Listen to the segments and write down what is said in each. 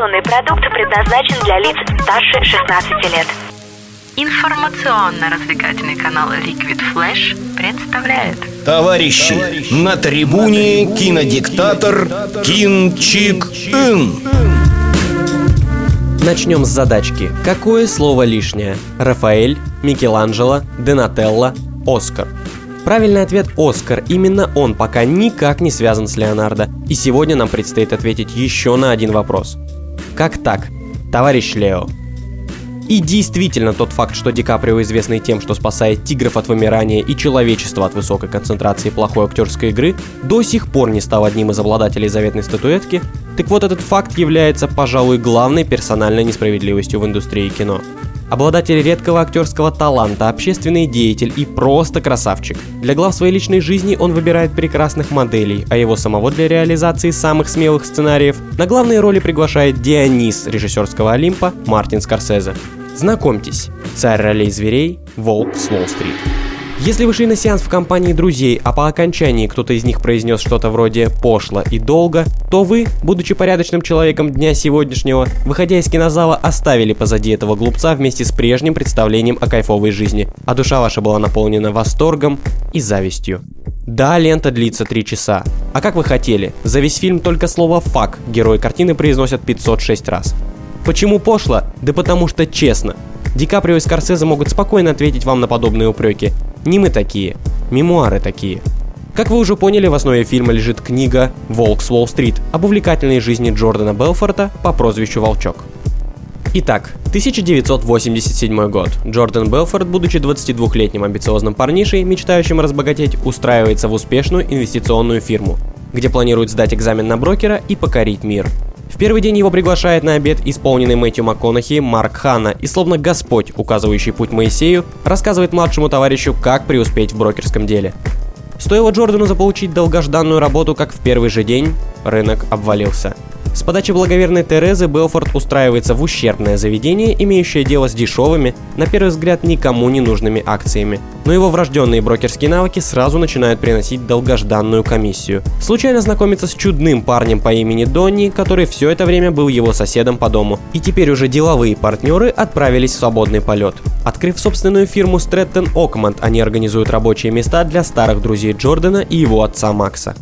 Информационный продукт предназначен для лиц старше 16 лет. Информационно-развлекательный канал Liquid Flash представляет Товарищи, на трибуне кинодиктатор Кин Чик Ин. Начнем с задачки. Какое слово лишнее? Рафаэль, Микеланджело, Донателло, Оскар. Правильный ответ «Оскар». Именно он пока никак не связан с Леонардо. И сегодня нам предстоит ответить еще на один вопрос. Как так, товарищ Лео? И действительно тот факт, что Ди Каприо известный тем, что спасает тигров от вымирания и человечества от высокой концентрации плохой актерской игры, до сих пор не стал одним из обладателей заветной статуэтки, так вот этот факт является, пожалуй, главной персональной несправедливостью в индустрии кино. Обладатель редкого актерского таланта, общественный деятель и просто красавчик. Для глав своей личной жизни он выбирает прекрасных моделей, а его самого для реализации самых смелых сценариев на главные роли приглашает Дионис режиссерского Олимпа Мартин Скорсезе. Знакомьтесь, царь ролей зверей, волк с Уолл-стрит. Если вы шли на сеанс в компании друзей, а по окончании кто-то из них произнес что-то вроде «пошло» и «долго», то вы, будучи порядочным человеком дня сегодняшнего, выходя из кинозала, оставили позади этого глупца вместе с прежним представлением о кайфовой жизни, а душа ваша была наполнена восторгом и завистью. Да, лента длится 3 часа. А как вы хотели? За весь фильм только слово «фак» герой картины произносят 506 раз. Почему пошло? Да потому что честно. Ди Каприо и Скорсезе могут спокойно ответить вам на подобные упреки. Не мы такие, мемуары такие. Как вы уже поняли, в основе фильма лежит книга «Волк с Уолл-стрит» об увлекательной жизни Джордана Белфорта по прозвищу Волчок. Итак, 1987 год. Джордан Белфорд, будучи 22-летним амбициозным парнишей, мечтающим разбогатеть, устраивается в успешную инвестиционную фирму, где планирует сдать экзамен на брокера и покорить мир. В первый день его приглашает на обед исполненный Мэтью МакКонахи Марк Ханна и словно Господь, указывающий путь Моисею, рассказывает младшему товарищу, как преуспеть в брокерском деле. Стоило Джордану заполучить долгожданную работу, как в первый же день рынок обвалился – с подачи благоверной Терезы Белфорд устраивается в ущербное заведение, имеющее дело с дешевыми, на первый взгляд никому не нужными акциями. Но его врожденные брокерские навыки сразу начинают приносить долгожданную комиссию. Случайно знакомится с чудным парнем по имени Донни, который все это время был его соседом по дому. И теперь уже деловые партнеры отправились в свободный полет. Открыв собственную фирму Стрэттон Окманд, они организуют рабочие места для старых друзей Джордана и его отца Макса.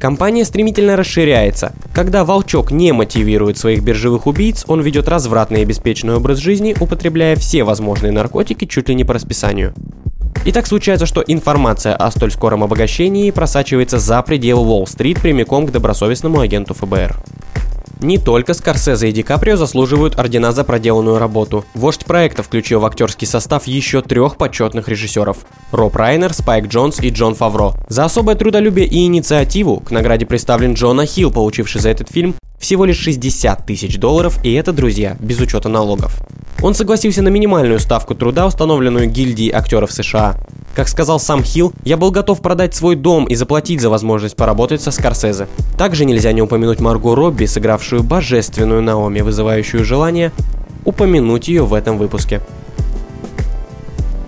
Компания стремительно расширяется. Когда волчок не мотивирует своих биржевых убийц, он ведет развратный и обеспеченный образ жизни, употребляя все возможные наркотики чуть ли не по расписанию. И так случается, что информация о столь скором обогащении просачивается за пределы Уолл-стрит прямиком к добросовестному агенту ФБР. Не только Скорсезе и Ди Каприо заслуживают ордена за проделанную работу. Вождь проекта включил в актерский состав еще трех почетных режиссеров – Роб Райнер, Спайк Джонс и Джон Фавро. За особое трудолюбие и инициативу к награде представлен Джона Хилл, получивший за этот фильм всего лишь 60 тысяч долларов, и это, друзья, без учета налогов. Он согласился на минимальную ставку труда, установленную гильдией актеров США. Как сказал сам Хилл, я был готов продать свой дом и заплатить за возможность поработать со Скорсезе. Также нельзя не упомянуть Марго Робби, сыгравшую божественную Наоми, вызывающую желание упомянуть ее в этом выпуске.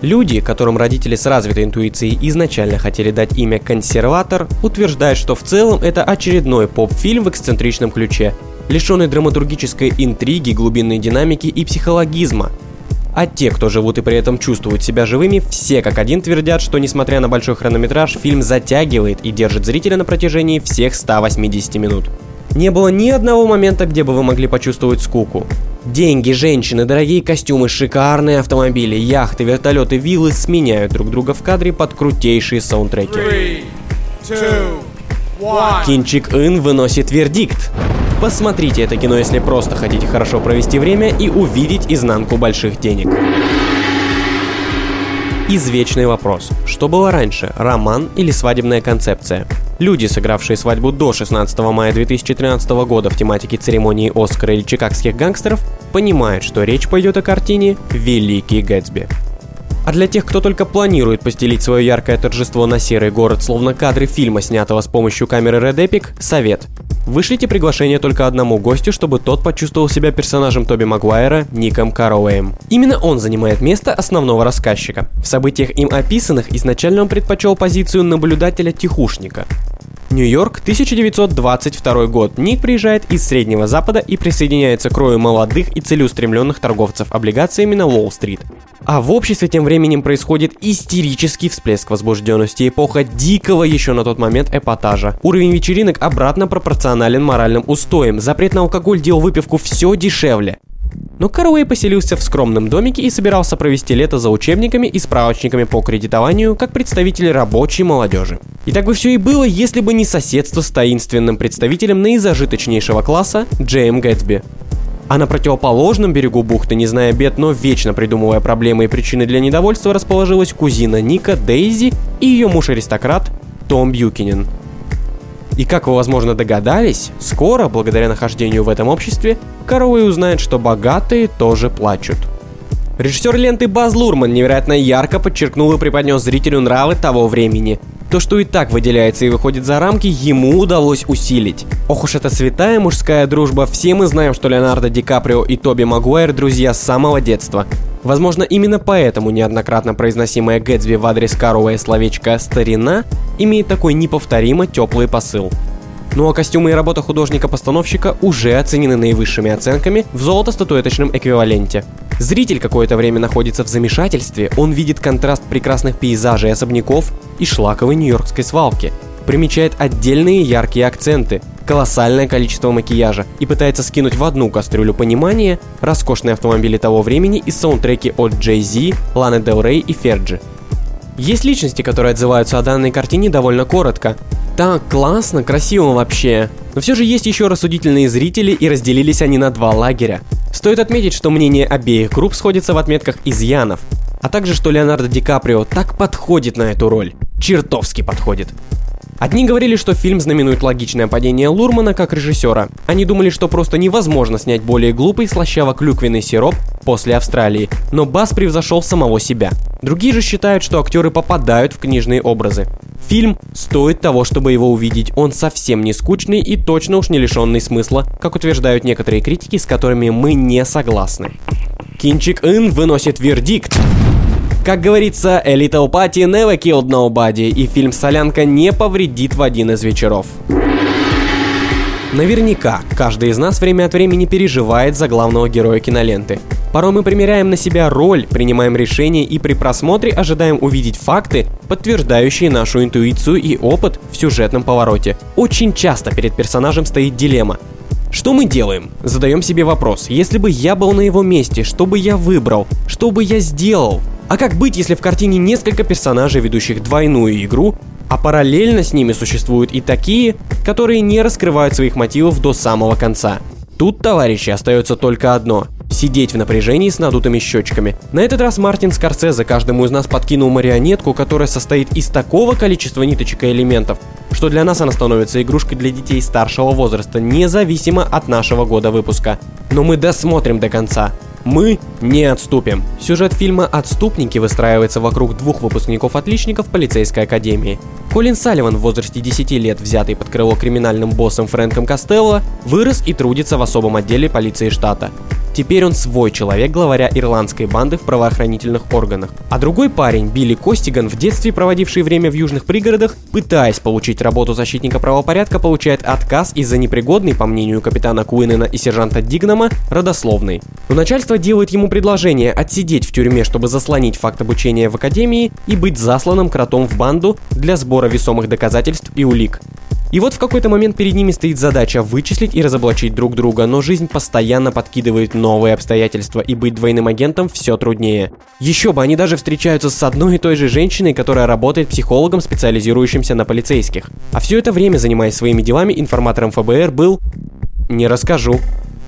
Люди, которым родители с развитой интуицией изначально хотели дать имя «консерватор», утверждают, что в целом это очередной поп-фильм в эксцентричном ключе, лишенный драматургической интриги, глубинной динамики и психологизма, а те, кто живут и при этом чувствуют себя живыми, все как один твердят, что несмотря на большой хронометраж, фильм затягивает и держит зрителя на протяжении всех 180 минут. Не было ни одного момента, где бы вы могли почувствовать скуку. Деньги, женщины, дорогие костюмы, шикарные автомобили, яхты, вертолеты, виллы сменяют друг друга в кадре под крутейшие саундтреки. Three, two, Кинчик Ин выносит вердикт. Посмотрите это кино, если просто хотите хорошо провести время и увидеть изнанку больших денег. Извечный вопрос. Что было раньше, роман или свадебная концепция? Люди, сыгравшие свадьбу до 16 мая 2013 года в тематике церемонии Оскара или чикагских гангстеров, понимают, что речь пойдет о картине «Великий Гэтсби». А для тех, кто только планирует постелить свое яркое торжество на серый город, словно кадры фильма, снятого с помощью камеры Red Epic, совет. Вышлите приглашение только одному гостю, чтобы тот почувствовал себя персонажем Тоби Магуайра Ником Кароуэем. Именно он занимает место основного рассказчика. В событиях им описанных изначально он предпочел позицию наблюдателя-тихушника. Нью-Йорк, 1922 год. Ник приезжает из Среднего Запада и присоединяется к рою молодых и целеустремленных торговцев облигациями на Уолл-стрит. А в обществе тем временем происходит истерический всплеск возбужденности, эпоха дикого еще на тот момент эпатажа. Уровень вечеринок обратно пропорционален моральным устоям, запрет на алкоголь делал выпивку все дешевле. Но Каруэй поселился в скромном домике и собирался провести лето за учебниками и справочниками по кредитованию как представитель рабочей молодежи. И так бы все и было, если бы не соседство с таинственным представителем наизажиточнейшего класса Джейм Гэтсби. А на противоположном берегу бухты, не зная бед, но вечно придумывая проблемы и причины для недовольства, расположилась кузина Ника Дейзи и ее муж-аристократ Том Бьюкинен. И как вы, возможно, догадались, скоро, благодаря нахождению в этом обществе, Каруэй узнает, что богатые тоже плачут. Режиссер ленты Баз Лурман невероятно ярко подчеркнул и преподнес зрителю нравы того времени. То, что и так выделяется и выходит за рамки, ему удалось усилить. Ох уж эта святая мужская дружба, все мы знаем, что Леонардо Ди Каприо и Тоби Магуайр друзья с самого детства. Возможно, именно поэтому неоднократно произносимое Гэтсби в адрес Каруэя словечко «старина» имеет такой неповторимо теплый посыл. Ну а костюмы и работа художника-постановщика уже оценены наивысшими оценками в золото-статуэточном эквиваленте. Зритель какое-то время находится в замешательстве, он видит контраст прекрасных пейзажей особняков и шлаковой нью-йоркской свалки, примечает отдельные яркие акценты, колоссальное количество макияжа и пытается скинуть в одну кастрюлю понимания роскошные автомобили того времени и саундтреки от Jay Z, Ланы Del Rey и Ферджи. Есть личности, которые отзываются о данной картине довольно коротко. Так, классно, красиво вообще. Но все же есть еще рассудительные зрители, и разделились они на два лагеря. Стоит отметить, что мнение обеих групп сходится в отметках изъянов, а также что Леонардо Ди Каприо так подходит на эту роль. Чертовски подходит. Одни говорили, что фильм знаменует логичное падение Лурмана как режиссера. Они думали, что просто невозможно снять более глупый слащаво-клюквенный сироп после Австралии, но Бас превзошел самого себя. Другие же считают, что актеры попадают в книжные образы. Фильм стоит того, чтобы его увидеть. Он совсем не скучный и точно уж не лишенный смысла, как утверждают некоторые критики, с которыми мы не согласны. Кинчик Ин выносит вердикт. Как говорится, A Little Party never killed nobody, и фильм «Солянка» не повредит в один из вечеров. Наверняка, каждый из нас время от времени переживает за главного героя киноленты. Порой мы примеряем на себя роль, принимаем решения и при просмотре ожидаем увидеть факты, подтверждающие нашу интуицию и опыт в сюжетном повороте. Очень часто перед персонажем стоит дилемма. Что мы делаем? Задаем себе вопрос. Если бы я был на его месте, что бы я выбрал? Что бы я сделал? А как быть, если в картине несколько персонажей, ведущих двойную игру, а параллельно с ними существуют и такие, которые не раскрывают своих мотивов до самого конца? Тут, товарищи, остается только одно – сидеть в напряжении с надутыми щечками. На этот раз Мартин Скорсезе каждому из нас подкинул марионетку, которая состоит из такого количества ниточек и элементов, что для нас она становится игрушкой для детей старшего возраста, независимо от нашего года выпуска. Но мы досмотрим до конца. Мы не отступим. Сюжет фильма «Отступники» выстраивается вокруг двух выпускников-отличников полицейской академии. Колин Салливан в возрасте 10 лет, взятый под крыло криминальным боссом Фрэнком Костелло, вырос и трудится в особом отделе полиции штата. Теперь он свой человек, главаря ирландской банды в правоохранительных органах. А другой парень, Билли Костиган, в детстве проводивший время в южных пригородах, пытаясь получить работу защитника правопорядка, получает отказ из-за непригодной, по мнению капитана Куинена и сержанта Дигнама, родословной. Но начальство делает ему предложение отсидеть в тюрьме, чтобы заслонить факт обучения в академии и быть засланным кротом в банду для сбора весомых доказательств и улик. И вот в какой-то момент перед ними стоит задача вычислить и разоблачить друг друга, но жизнь постоянно подкидывает новые обстоятельства, и быть двойным агентом все труднее. Еще бы, они даже встречаются с одной и той же женщиной, которая работает психологом, специализирующимся на полицейских. А все это время, занимаясь своими делами, информатором ФБР был... Не расскажу.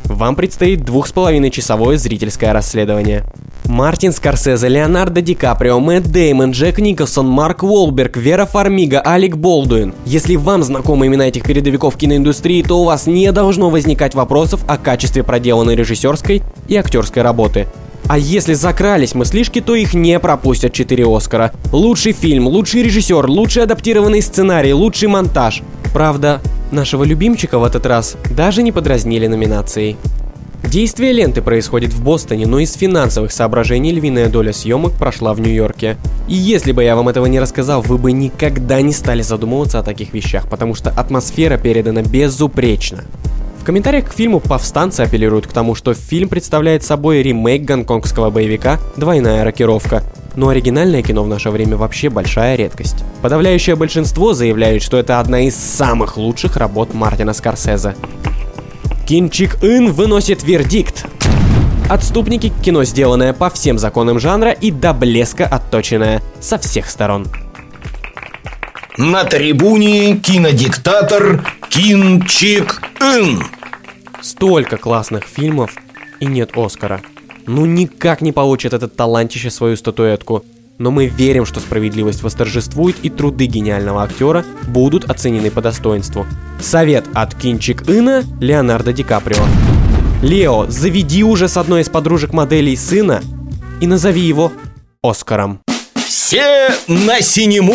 Вам предстоит двух с половиной часовое зрительское расследование. Мартин Скорсезе, Леонардо Ди Каприо, Мэтт Деймон, Джек Николсон, Марк Уолберг, Вера Фармига, Алек Болдуин. Если вам знакомы имена этих передовиков киноиндустрии, то у вас не должно возникать вопросов о качестве проделанной режиссерской и актерской работы. А если закрались мыслишки, то их не пропустят 4 Оскара. Лучший фильм, лучший режиссер, лучший адаптированный сценарий, лучший монтаж. Правда, нашего любимчика в этот раз даже не подразнили номинацией. Действие ленты происходит в Бостоне, но из финансовых соображений львиная доля съемок прошла в Нью-Йорке. И если бы я вам этого не рассказал, вы бы никогда не стали задумываться о таких вещах, потому что атмосфера передана безупречно. В комментариях к фильму повстанцы апеллируют к тому, что фильм представляет собой ремейк гонконгского боевика «Двойная рокировка», но оригинальное кино в наше время вообще большая редкость. Подавляющее большинство заявляет, что это одна из самых лучших работ Мартина Скорсезе. Кинчик Ин выносит вердикт. Отступники – кино, сделанное по всем законам жанра и до блеска отточенное со всех сторон. На трибуне кинодиктатор Кин Чик Ин. Столько классных фильмов и нет Оскара. Ну никак не получит этот талантище свою статуэтку. Но мы верим, что справедливость восторжествует и труды гениального актера будут оценены по достоинству. Совет от Кинчик Ина Леонардо Ди Каприо. Лео, заведи уже с одной из подружек моделей сына и назови его Оскаром. Все на синему.